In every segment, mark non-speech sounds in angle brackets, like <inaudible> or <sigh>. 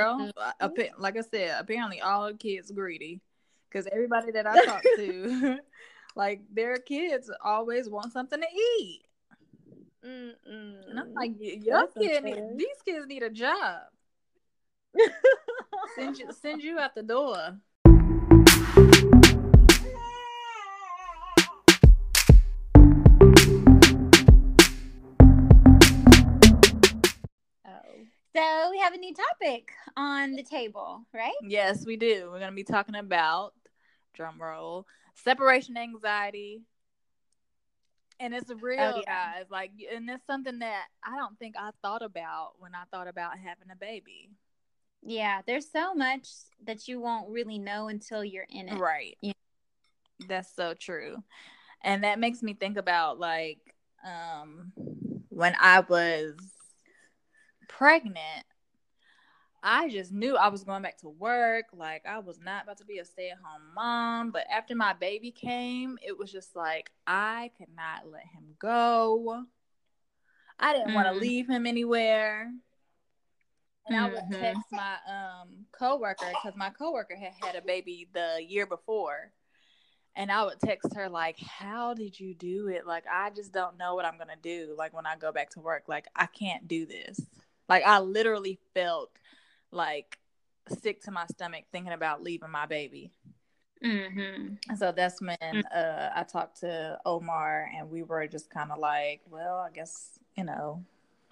girl. Mm-hmm. Like I said, apparently all kids greedy because everybody that I <laughs> talk to, <laughs> like their kids always want something to eat. Mm-mm. And I'm like, your kid, need, these kids need a job. <laughs> send you send you out the door. So we have a new topic on the table, right? Yes, we do. We're going to be talking about drum roll separation anxiety. And it's real, oh, yeah. guys. Like, and it's something that I don't think I thought about when I thought about having a baby. Yeah, there's so much that you won't really know until you're in it. Right. Yeah. That's so true. And that makes me think about like um when I was pregnant, I just knew I was going back to work. Like I was not about to be a stay-at-home mom. But after my baby came, it was just like I could not let him go. I didn't mm-hmm. want to leave him anywhere. And mm-hmm. I would mm-hmm. text my um coworker because my coworker had had a baby the year before. And I would text her like, "How did you do it? Like, I just don't know what I'm gonna do. Like when I go back to work, like I can't do this." Like I literally felt like sick to my stomach thinking about leaving my baby. Mm-hmm. So that's when uh, I talked to Omar, and we were just kind of like, well, I guess you know,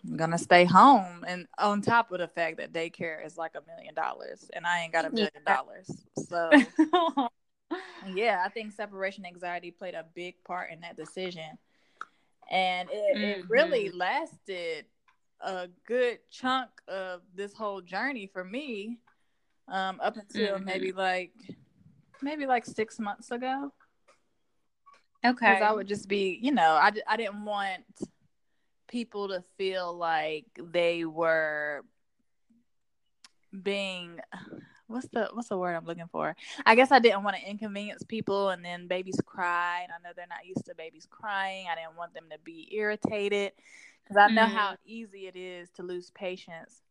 I'm gonna stay home. And on top of the fact that daycare is like a million dollars, and I ain't got a million dollars, so <laughs> yeah, I think separation anxiety played a big part in that decision, and it, mm-hmm. it really mm-hmm. lasted a good chunk of this whole journey for me um, up until mm-hmm. maybe like maybe like six months ago. Okay. Because i would just be you know I, I didn't want people to feel like they were being what's the what's the word i'm looking for? I guess i didn't want to inconvenience people and then babies cry and i know they're not used to babies crying. I didn't want them to be irritated because I know mm-hmm. how easy it is to lose patience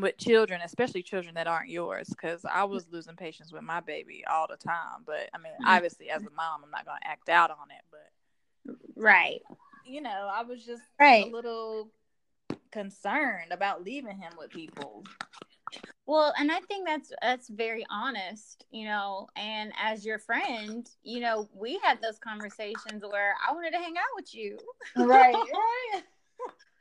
with children, especially children that aren't yours. Because I was losing patience with my baby all the time. But I mean, mm-hmm. obviously, as a mom, I'm not going to act out on it. But right, you know, I was just right. a little concerned about leaving him with people. Well, and I think that's that's very honest, you know. And as your friend, you know, we had those conversations where I wanted to hang out with you. Right, <laughs> right.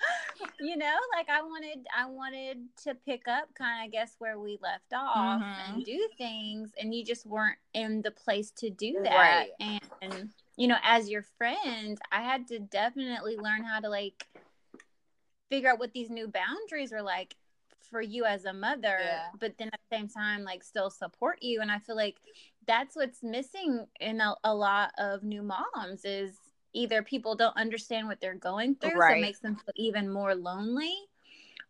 <laughs> you know like i wanted i wanted to pick up kind of guess where we left off mm-hmm. and do things and you just weren't in the place to do that right. and, you know as your friend i had to definitely learn how to like figure out what these new boundaries were like for you as a mother yeah. but then at the same time like still support you and i feel like that's what's missing in a, a lot of new moms is either people don't understand what they're going through, right. so it makes them feel even more lonely,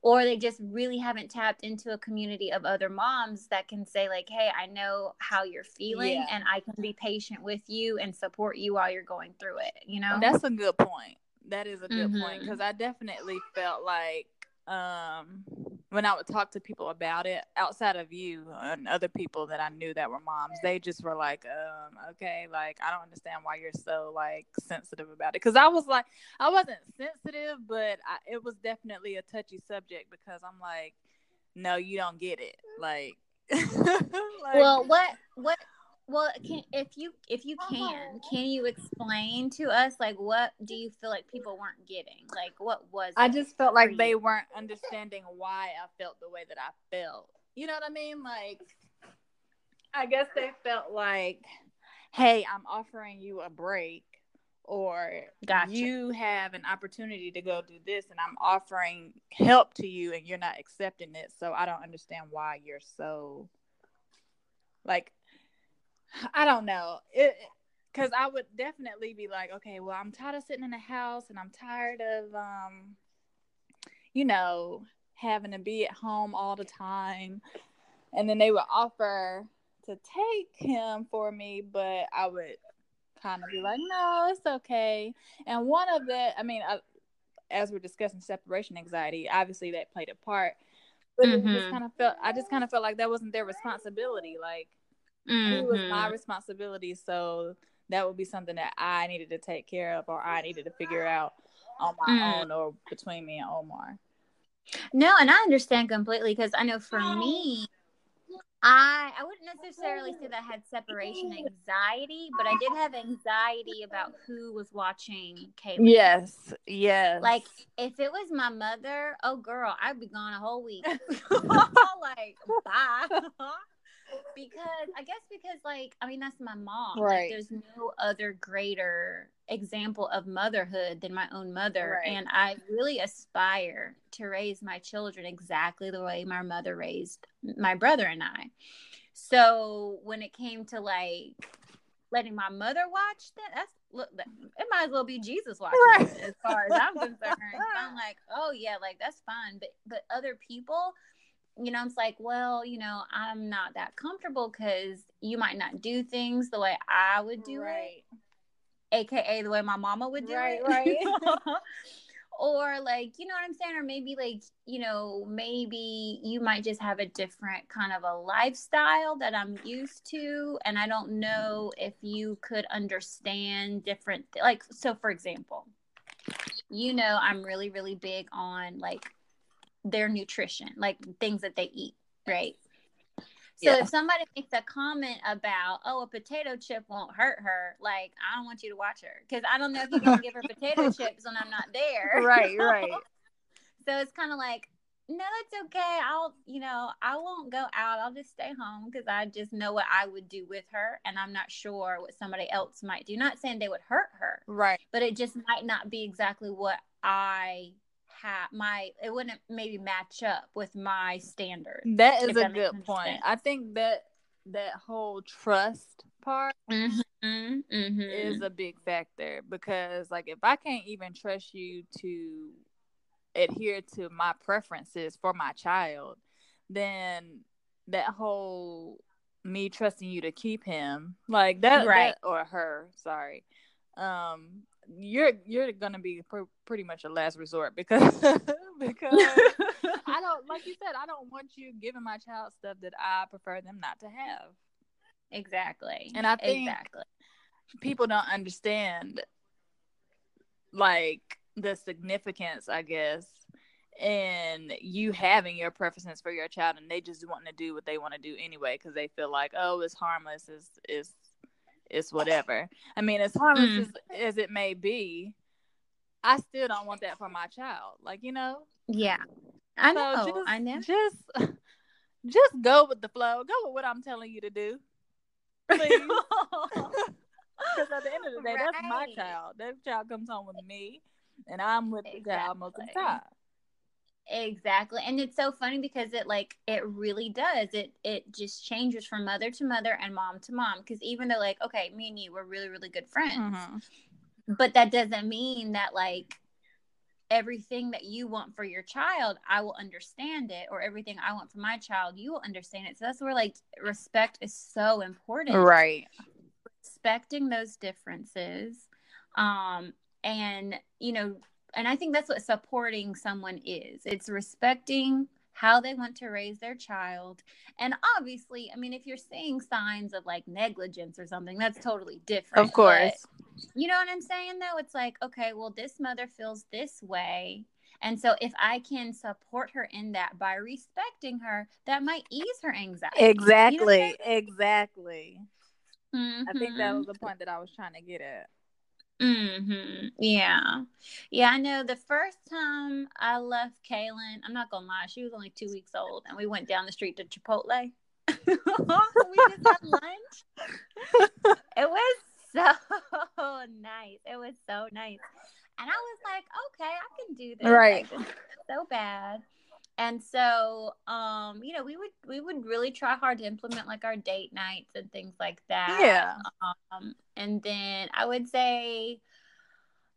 or they just really haven't tapped into a community of other moms that can say like, "Hey, I know how you're feeling, yeah. and I can be patient with you and support you while you're going through it." You know, that's a good point. That is a good mm-hmm. point because I definitely felt like um when I would talk to people about it outside of you and other people that I knew that were moms, they just were like, um, okay, like I don't understand why you're so like sensitive about it. Cause I was like, I wasn't sensitive, but I, it was definitely a touchy subject because I'm like, no, you don't get it. Like, <laughs> like well, what, what, well, can if you if you can, uh-huh. can you explain to us like what do you feel like people weren't getting? Like what was I just felt like they weren't understanding why I felt the way that I felt. You know what I mean? Like I guess they felt like, "Hey, I'm offering you a break." Or gotcha. you have an opportunity to go do this, and I'm offering help to you, and you're not accepting it. So I don't understand why you're so like <sighs> I don't know. It because I would definitely be like, okay, well, I'm tired of sitting in the house and I'm tired of um, you know, having to be at home all the time. And then they would offer to take him for me, but I would kind of be like, no, it's okay. And one of the, I mean, I, as we're discussing separation anxiety, obviously that played a part. but mm-hmm. just kind of felt I just kind of felt like that wasn't their responsibility. Like mm-hmm. it was my responsibility, so that would be something that I needed to take care of or I needed to figure out on my mm. own or between me and Omar. No, and I understand completely because I know for me, I I wouldn't necessarily say that I had separation anxiety, but I did have anxiety about who was watching. Yes, yes. Like if it was my mother, oh girl, I'd be gone a whole week. <laughs> <laughs> like bye. <laughs> because I guess because like I mean that's my mom. Right. Like, there's no other greater example of motherhood than my own mother, right. and I really aspire to raise my children exactly the way my mother raised my brother and I. So when it came to like letting my mother watch that, that's look, it might as well be Jesus watching right. it, as far as I'm concerned. I'm <laughs> like, oh yeah, like that's fine, but but other people you know, it's like, well, you know, I'm not that comfortable because you might not do things the way I would do right. it, aka the way my mama would do right, it. <laughs> Right, right. <laughs> or like, you know what I'm saying? Or maybe like, you know, maybe you might just have a different kind of a lifestyle that I'm used to. And I don't know if you could understand different, th- like, so for example, you know, I'm really, really big on like their nutrition, like things that they eat, right? So yeah. if somebody makes a comment about, oh, a potato chip won't hurt her, like I don't want you to watch her because I don't know if you're gonna give her potato <laughs> chips when I'm not there. Right, right. so it's kind of like, no, that's okay. I'll, you know, I won't go out. I'll just stay home because I just know what I would do with her, and I'm not sure what somebody else might do. Not saying they would hurt her, right? But it just might not be exactly what I have my it wouldn't maybe match up with my standards. That is a that good point. Sense. I think that that whole trust part mm-hmm, mm-hmm. is a big factor because like if I can't even trust you to adhere to my preferences for my child, then that whole me trusting you to keep him like that, right. That, or her, sorry. Um you're you're gonna be pr- pretty much a last resort because <laughs> because I don't <laughs> like you said I don't want you giving my child stuff that I prefer them not to have. Exactly. And I think exactly. people don't understand like the significance, I guess, in you having your preferences for your child and they just wanting to do what they want to do anyway because they feel like oh it's harmless it's it's it's whatever. I mean, as harmless mm. as, as it may be, I still don't want that for my child. Like, you know? Yeah. I know. So just, I know. Just <laughs> just go with the flow. Go with what I'm telling you to do. Please. <laughs> Because at the end of the day, right. that's my child. That child comes home with me and I'm with exactly. the child most of the time. Exactly. And it's so funny because it like it really does. It it just changes from mother to mother and mom to mom because even though like okay, me and you we're really really good friends. Mm-hmm. But that doesn't mean that like everything that you want for your child, I will understand it or everything I want for my child, you will understand it. So that's where like respect is so important. Right. Respecting those differences um and you know and I think that's what supporting someone is. It's respecting how they want to raise their child. And obviously, I mean, if you're seeing signs of like negligence or something, that's totally different. Of course. But, you know what I'm saying though? It's like, okay, well, this mother feels this way. And so if I can support her in that by respecting her, that might ease her anxiety. Exactly. You know exactly. Mm-hmm. I think that mm-hmm. was the point that I was trying to get at. Mm-hmm. Yeah. Yeah, I know the first time I left Kaylin, I'm not gonna lie, she was only two weeks old and we went down the street to Chipotle. <laughs> we just had lunch. <laughs> it was so <laughs> nice. It was so nice. And I was like, okay, I can do this. Right. Like, so bad and so um you know we would we would really try hard to implement like our date nights and things like that. Yeah. Um and then i would say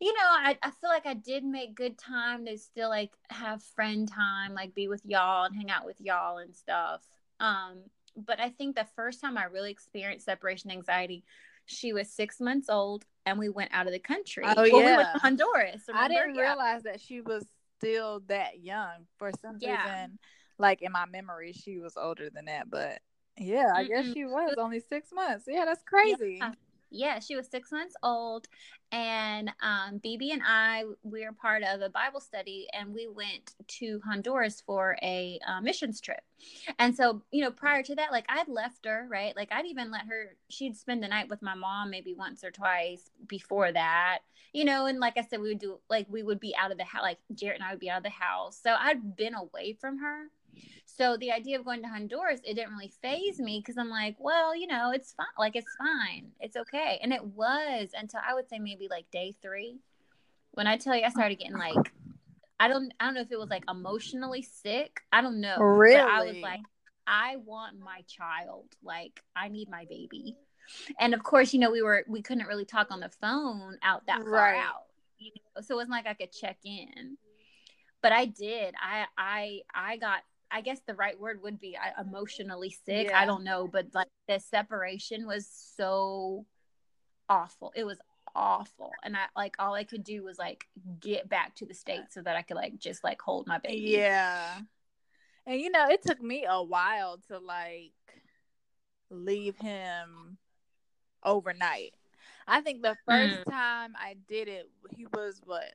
you know I, I feel like i did make good time to still like have friend time like be with y'all and hang out with y'all and stuff. Um but i think the first time i really experienced separation anxiety she was six months old and we went out of the country. Oh well, yeah we went to honduras remember? i didn't yeah. realize that she was still that young for some yeah. reason. like in my memory, she was older than that. But yeah, I mm guess she was only six months. Yeah, that's crazy. Yeah yeah, she was six months old, and um, BB and I we were part of a Bible study, and we went to Honduras for a uh, missions trip. And so, you know, prior to that, like I'd left her, right? Like I'd even let her. She'd spend the night with my mom maybe once or twice before that, you know. And like I said, we would do like we would be out of the house. Like Jarrett and I would be out of the house, so I'd been away from her so the idea of going to Honduras, it didn't really phase me because I'm like, well, you know, it's fine. Like it's fine. It's okay. And it was until I would say maybe like day three. When I tell you I started getting like I don't I don't know if it was like emotionally sick. I don't know. Really? I was like, I want my child. Like I need my baby. And of course, you know, we were we couldn't really talk on the phone out that far right. out. You know? So it wasn't like I could check in. But I did. I I I got I guess the right word would be emotionally sick. Yeah. I don't know, but like the separation was so awful. It was awful. And I like all I could do was like get back to the states so that I could like just like hold my baby. Yeah. And you know, it took me a while to like leave him overnight. I think the first mm. time I did it, he was what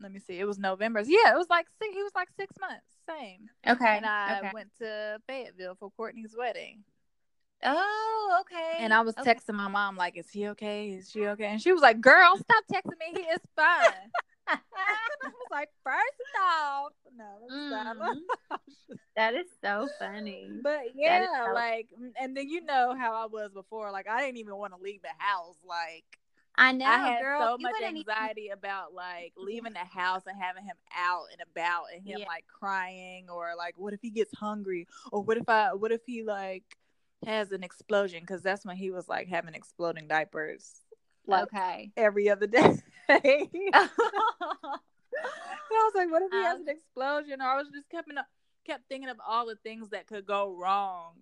let me see. It was November. Yeah, it was like six, he was like six months. Same. Okay. And I okay. went to Fayetteville for Courtney's wedding. Oh, okay. And I was okay. texting my mom like, "Is he okay? Is she okay?" And she was like, "Girl, stop texting me. He is fine." <laughs> I was like, first off, no, mm. that is so funny. But yeah, so- like, and then you know how I was before. Like, I didn't even want to leave the house. Like, I know, I had girl, so much anxiety even... about like leaving the house and having him out and about and him yeah. like crying or like what if he gets hungry or what if I what if he like has an explosion because that's when he was like having exploding diapers. Like, okay. Every other <laughs> day. I was like, what if he um, <laughs> has an explosion? Or I was just kept kept thinking of all the things that could go wrong.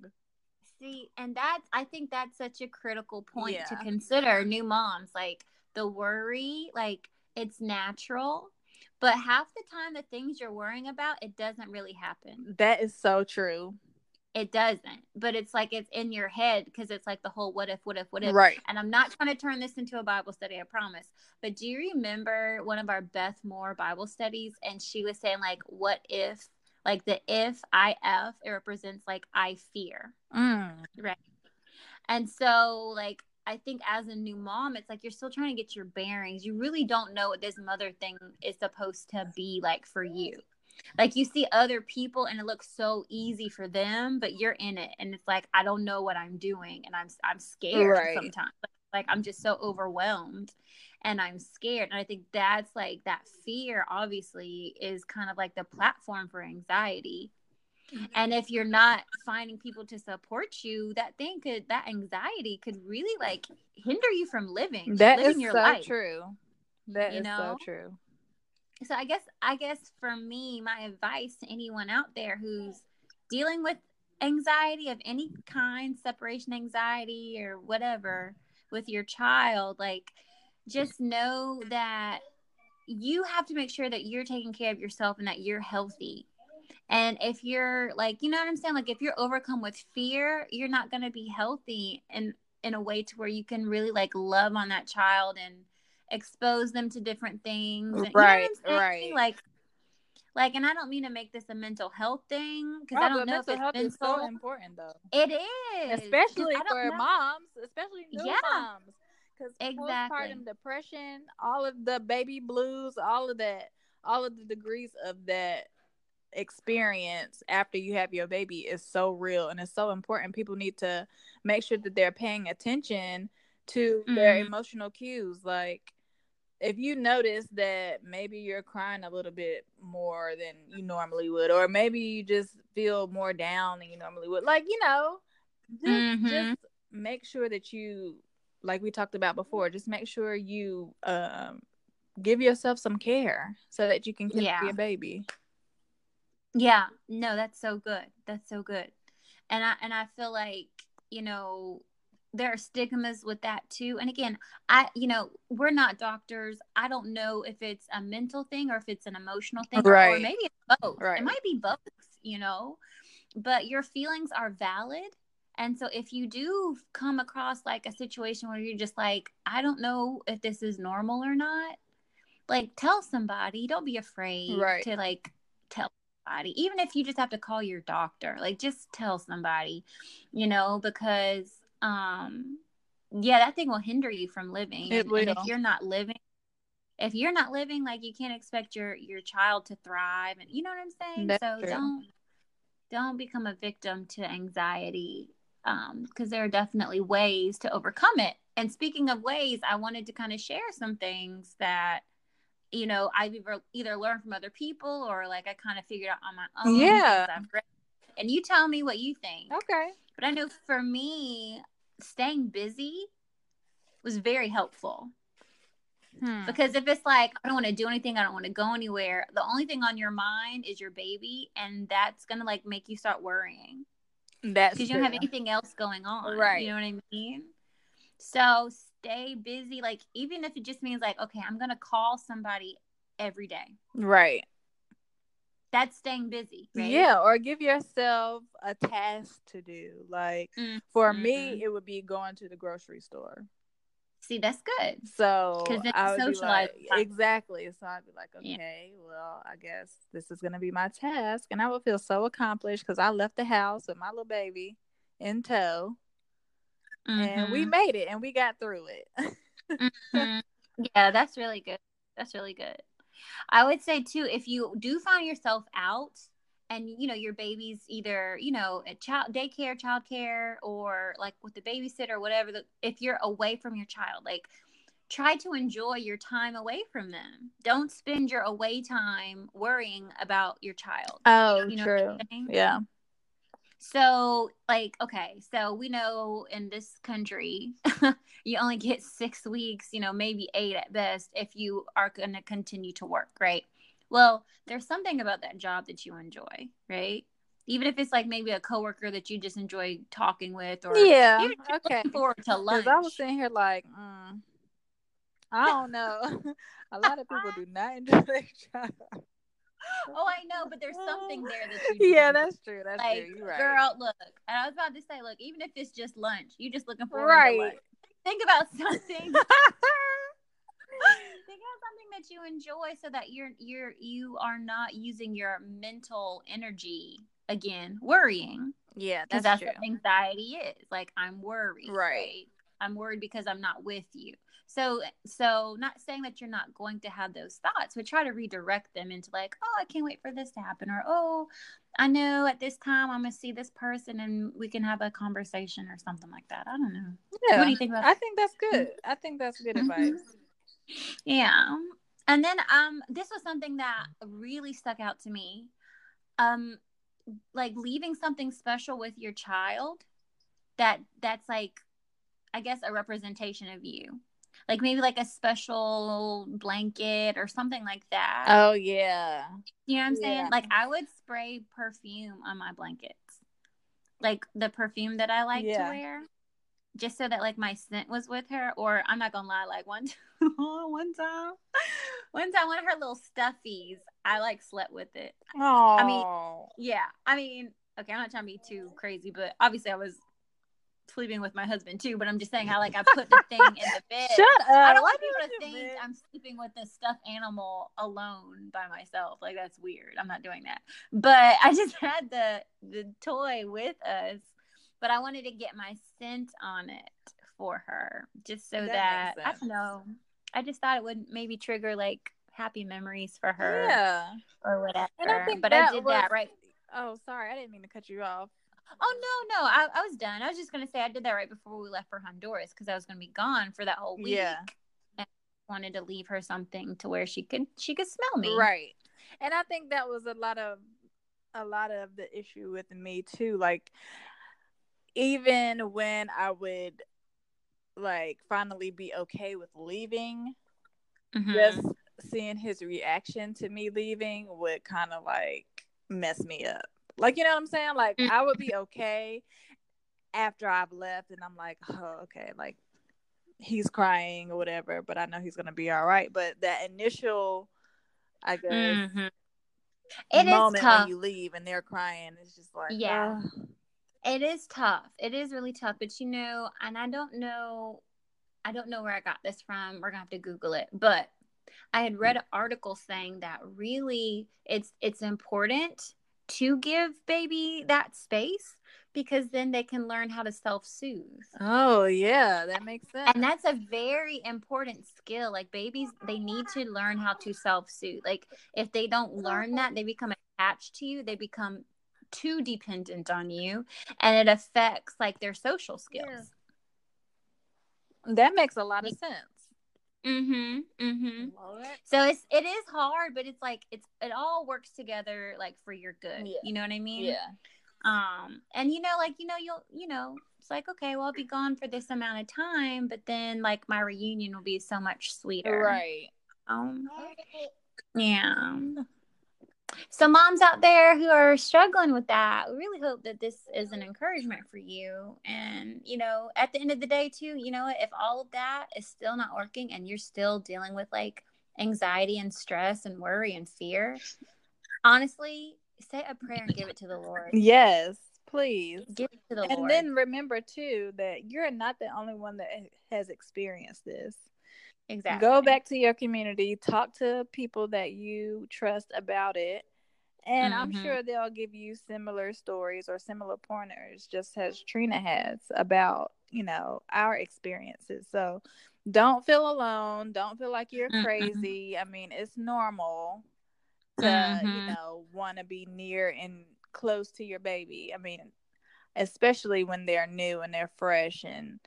See, and that's I think that's such a critical point yeah. to consider new moms. Like the worry, like it's natural, but half the time the things you're worrying about, it doesn't really happen. That is so true. It doesn't, but it's like it's in your head because it's like the whole what if, what if, what if. Right. And I'm not trying to turn this into a Bible study, I promise. But do you remember one of our Beth Moore Bible studies? And she was saying, like, what if like the if if it represents like i fear. Mm. right. And so like i think as a new mom it's like you're still trying to get your bearings. You really don't know what this mother thing is supposed to be like for you. Like you see other people and it looks so easy for them but you're in it and it's like i don't know what i'm doing and i'm i'm scared right. sometimes. like i'm just so overwhelmed and I'm scared. And I think that's like that fear, obviously, is kind of like the platform for anxiety. Mm-hmm. And if you're not finding people to support you, that thing could, that anxiety could really like hinder you from living. That living is your so life. true. That you is know? so true. So I guess, I guess for me, my advice to anyone out there who's dealing with anxiety of any kind, separation anxiety or whatever with your child, like just know that you have to make sure that you're taking care of yourself and that you're healthy. And if you're like, you know what I'm saying? Like if you're overcome with fear, you're not going to be healthy in in a way to where you can really like love on that child and expose them to different things. right, you know right. Like like and I don't mean to make this a mental health thing because oh, I don't know if it's health mental. is so important though. It is. Especially for moms, especially new yeah. moms because exactly. postpartum depression, all of the baby blues, all of that, all of the degrees of that experience after you have your baby is so real and it's so important. People need to make sure that they're paying attention to mm-hmm. their emotional cues. Like if you notice that maybe you're crying a little bit more than you normally would, or maybe you just feel more down than you normally would, like you know, just, mm-hmm. just make sure that you like we talked about before, just make sure you um, give yourself some care so that you can care yeah. your baby. Yeah, no, that's so good. That's so good. And I and I feel like, you know, there are stigmas with that too. And again, I you know, we're not doctors. I don't know if it's a mental thing or if it's an emotional thing right. or maybe it's both. Right. It might be both you know but your feelings are valid and so if you do come across like a situation where you're just like i don't know if this is normal or not like tell somebody don't be afraid right. to like tell somebody even if you just have to call your doctor like just tell somebody you know because um yeah that thing will hinder you from living. It and, will. and if you're not living if you're not living like you can't expect your your child to thrive. And you know what i'm saying? That's so true. don't don't become a victim to anxiety because um, there are definitely ways to overcome it. And speaking of ways i wanted to kind of share some things that you know i've either, either learned from other people or like i kind of figured out on my own yeah. and you tell me what you think. Okay. But i know for me staying busy was very helpful Hmm. Because if it's like, I don't want to do anything, I don't want to go anywhere, the only thing on your mind is your baby, and that's going to like make you start worrying. That's because you don't have anything else going on. Right. You know what I mean? So stay busy. Like, even if it just means like, okay, I'm going to call somebody every day. Right. That's staying busy. Right? Yeah. Or give yourself a task to do. Like, mm-hmm. for me, it would be going to the grocery store. See, that's good. So I would like, exactly. So I'd be like, okay, yeah. well, I guess this is gonna be my task, and I would feel so accomplished because I left the house with my little baby in tow, mm-hmm. and we mm-hmm. made it, and we got through it. <laughs> mm-hmm. Yeah, that's really good. That's really good. I would say too, if you do find yourself out and you know your baby's either you know at child daycare childcare or like with the babysitter or whatever the, if you're away from your child like try to enjoy your time away from them. Don't spend your away time worrying about your child. Oh you know true. yeah so like okay so we know in this country <laughs> you only get six weeks you know maybe eight at best if you are going to continue to work right well, there's something about that job that you enjoy, right? Even if it's like maybe a coworker that you just enjoy talking with, or yeah, okay. forward to <laughs> lunch. I was sitting here like, mm, I don't know. <laughs> a lot of people do not enjoy their job. Oh, I know, but there's something there that you. <laughs> Yeah, that's true. That's like, true. You're right. Girl, look, and I was about to say, look, even if it's just lunch, you just looking for right. Think about <laughs> something <laughs> think of something that you enjoy so that you're you're you are not using your mental energy again worrying yeah because that's, that's what anxiety is like i'm worried right. right i'm worried because i'm not with you so so not saying that you're not going to have those thoughts but try to redirect them into like oh i can't wait for this to happen or oh i know at this time i'm gonna see this person and we can have a conversation or something like that i don't know yeah what do you think about i think that's good i think that's good mm-hmm. advice yeah. And then um this was something that really stuck out to me. Um like leaving something special with your child that that's like I guess a representation of you. Like maybe like a special blanket or something like that. Oh yeah. You know what I'm saying? Yeah. Like I would spray perfume on my blankets. Like the perfume that I like yeah. to wear just so that like my scent was with her or i'm not gonna lie like one <laughs> one time one time one of her little stuffies i like slept with it oh i mean yeah i mean okay i'm not trying to be too crazy but obviously i was sleeping with my husband too but i'm just saying how like i <laughs> put the thing in the bed shut up i don't want people to think i'm sleeping with this stuffed animal alone by myself like that's weird i'm not doing that but i just <laughs> had the the toy with us but I wanted to get my scent on it for her just so that, that I don't know. I just thought it would maybe trigger like happy memories for her. Yeah. Or whatever. I but I did was... that right. Oh, sorry. I didn't mean to cut you off. Oh no, no, I, I was done. I was just gonna say I did that right before we left for Honduras because I was gonna be gone for that whole week. Yeah. And I wanted to leave her something to where she could she could smell me. Right. And I think that was a lot of a lot of the issue with me too. Like even when I would like finally be okay with leaving, mm-hmm. just seeing his reaction to me leaving would kind of like mess me up. Like, you know what I'm saying? Like, mm-hmm. I would be okay after I've left and I'm like, oh, okay, like he's crying or whatever, but I know he's gonna be all right. But that initial, I guess, mm-hmm. it moment when you leave and they're crying. It's just like yeah. It is tough. It is really tough. But you know, and I don't know I don't know where I got this from. We're gonna have to Google it. But I had read an article saying that really it's it's important to give baby that space because then they can learn how to self-soothe. Oh, yeah, that makes sense. And that's a very important skill. Like babies, they need to learn how to self-soothe. Like if they don't learn that, they become attached to you, they become too dependent on you, and it affects like their social skills. Yeah. That makes a lot of sense. Mhm. Mhm. So it's it is hard, but it's like it's it all works together like for your good. Yeah. You know what I mean? Yeah. Um, and you know, like, you know, you'll, you know, it's like, okay, well, I'll be gone for this amount of time, but then like my reunion will be so much sweeter. Right. Um, yeah. So, moms out there who are struggling with that, we really hope that this is an encouragement for you. And, you know, at the end of the day, too, you know, if all of that is still not working and you're still dealing with like anxiety and stress and worry and fear, honestly, say a prayer and give it to the Lord. Yes, please. Give it to the and Lord. And then remember too that you're not the only one that has experienced this. Exactly. Go back to your community, talk to people that you trust about it. And mm-hmm. I'm sure they'll give you similar stories or similar pointers, just as Trina has about, you know, our experiences. So don't feel alone. Don't feel like you're mm-hmm. crazy. I mean, it's normal to mm-hmm. you know want to be near and close to your baby i mean especially when they're new and they're fresh and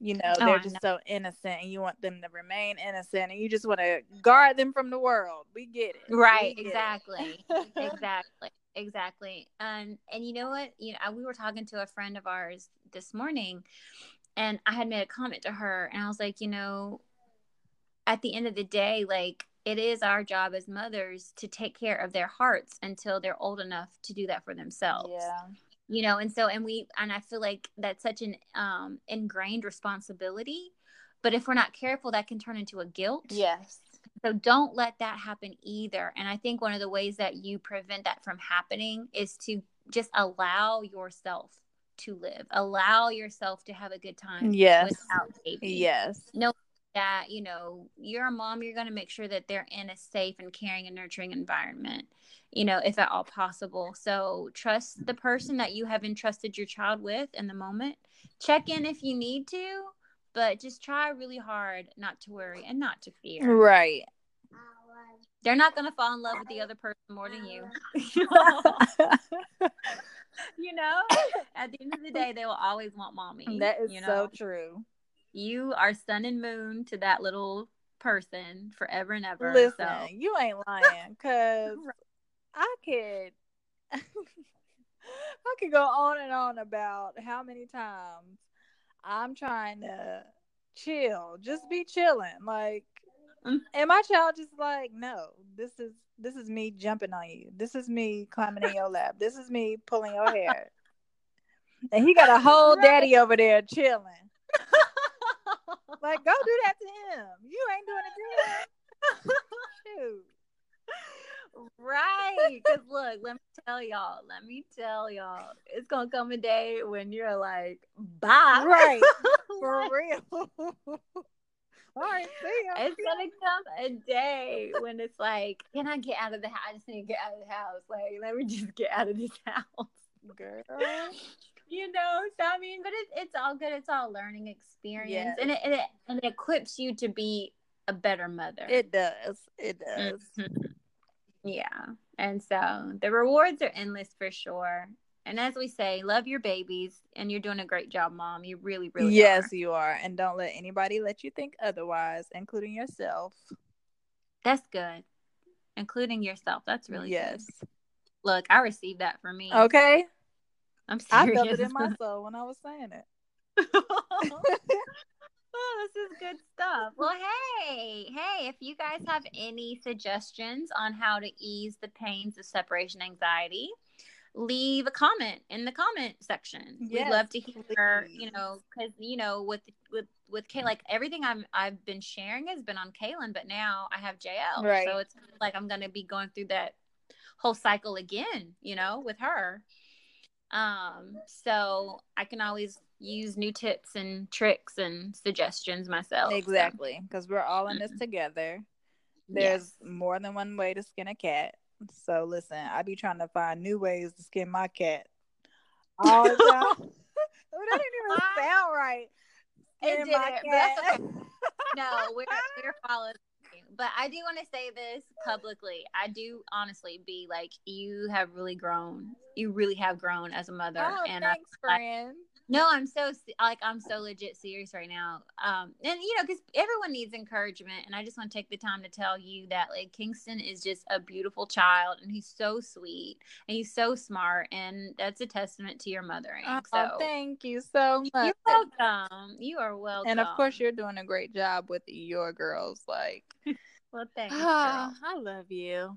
you know oh, they're just know. so innocent and you want them to remain innocent and you just want to guard them from the world we get it right get exactly it. exactly exactly and um, and you know what you know we were talking to a friend of ours this morning and i had made a comment to her and i was like you know at the end of the day like it is our job as mothers to take care of their hearts until they're old enough to do that for themselves. Yeah. You know, and so and we and I feel like that's such an um ingrained responsibility, but if we're not careful that can turn into a guilt. Yes. So don't let that happen either. And I think one of the ways that you prevent that from happening is to just allow yourself to live. Allow yourself to have a good time yes. without baby. Yes. No that you know you're a mom you're going to make sure that they're in a safe and caring and nurturing environment you know if at all possible. So trust the person that you have entrusted your child with in the moment. Check in if you need to but just try really hard not to worry and not to fear. Right. They're not going to fall in love with the other person more than you. <laughs> <laughs> You know at the end of the day they will always want mommy that is you know? so true you are sun and moon to that little person forever and ever. Listen, so. you ain't lying because <laughs> I could. <laughs> I could go on and on about how many times I'm trying to chill, just be chilling, like, mm. and my child just like, no, this is this is me jumping on you. This is me climbing in your lap. This is me pulling your hair. <laughs> and he got a whole right. daddy over there chilling. Like, go do that to him. You ain't doing it to him. <laughs> Shoot. Right. Because look, let me tell y'all, let me tell y'all, it's going to come a day when you're like, bye. Right. <laughs> For real. <laughs> All right, see ya. It's gonna come a day when it's like, can I get out of the house? I just need to get out of the house. Like, let me just get out of this house. Girl you know? So i mean but it, it's all good. It's all learning experience. Yes. and, it, and, it, and it equips you to be a better mother. It does. It does. Mm-hmm. yeah. And so the rewards are endless for sure. And as we say love your babies and you're doing a great job mom. You really really yes are. you are. And don't let anybody let you think otherwise including yourself. That's good. Including yourself. That's really yes. Good. look i received that for me. Okay I'm serious. I felt it in my soul when I was saying it. <laughs> oh, this is good stuff. Well, hey, hey, if you guys have any suggestions on how to ease the pains of separation anxiety, leave a comment in the comment section. Yes, We'd love to hear, please. you know, because you know, with with with Kay, like everything I'm I've been sharing has been on Kaylin, but now I have JL, right. so it's like I'm gonna be going through that whole cycle again, you know, with her. Um, so I can always use new tips and tricks and suggestions myself. Exactly, because so. we're all in this mm-hmm. together. There's yes. more than one way to skin a cat. So listen, I be trying to find new ways to skin my cat. All the time. <laughs> <laughs> that didn't even sound right. It did, okay. <laughs> no, we're we're following but I do want to say this publicly. I do honestly be like, you have really grown. You really have grown as a mother. Oh, and thanks, I, friend. No, I'm so like I'm so legit serious right now. Um, and you know, because everyone needs encouragement, and I just want to take the time to tell you that like Kingston is just a beautiful child, and he's so sweet, and he's so smart, and that's a testament to your mothering. Oh, so thank you so much. You're welcome. You are welcome. And of course, you're doing a great job with your girls. Like, <laughs> well, thank thanks. <sighs> I love you.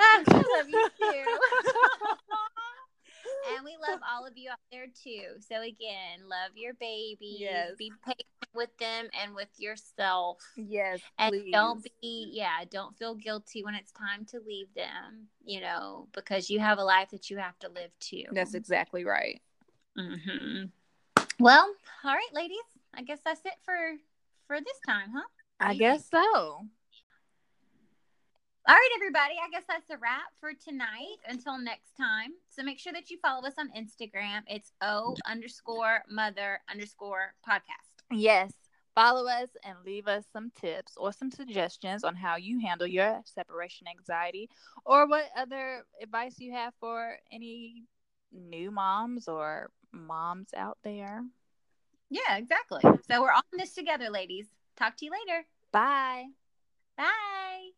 I <laughs> love you too. <laughs> and we love all of you out there too. So again, love your baby. Yes. Be patient with them and with yourself. Yes. And please. don't be yeah, don't feel guilty when it's time to leave them, you know, because you have a life that you have to live too. That's exactly right. Mm-hmm. Well, all right, ladies. I guess that's it for for this time, huh? I guess so. All right, everybody. I guess that's a wrap for tonight. Until next time. So make sure that you follow us on Instagram. It's O underscore mother underscore podcast. Yes. Follow us and leave us some tips or some suggestions on how you handle your separation anxiety or what other advice you have for any new moms or moms out there. Yeah, exactly. So we're on this together, ladies. Talk to you later. Bye. Bye.